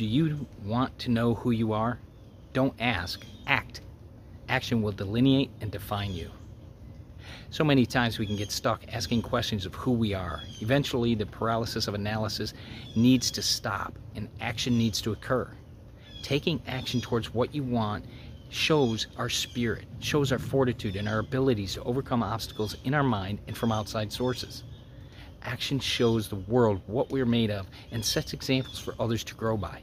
Do you want to know who you are? Don't ask, act. Action will delineate and define you. So many times we can get stuck asking questions of who we are. Eventually, the paralysis of analysis needs to stop and action needs to occur. Taking action towards what you want shows our spirit, shows our fortitude and our abilities to overcome obstacles in our mind and from outside sources. Action shows the world what we're made of and sets examples for others to grow by.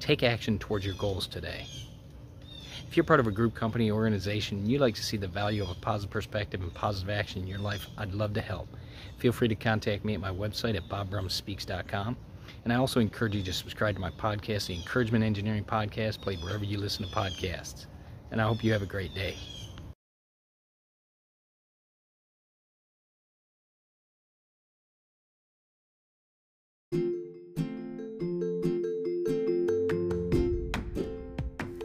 Take action towards your goals today. If you're part of a group, company, organization, and you'd like to see the value of a positive perspective and positive action in your life, I'd love to help. Feel free to contact me at my website at bobbrumspeaks.com. And I also encourage you to subscribe to my podcast, the Encouragement Engineering Podcast, played wherever you listen to podcasts. And I hope you have a great day.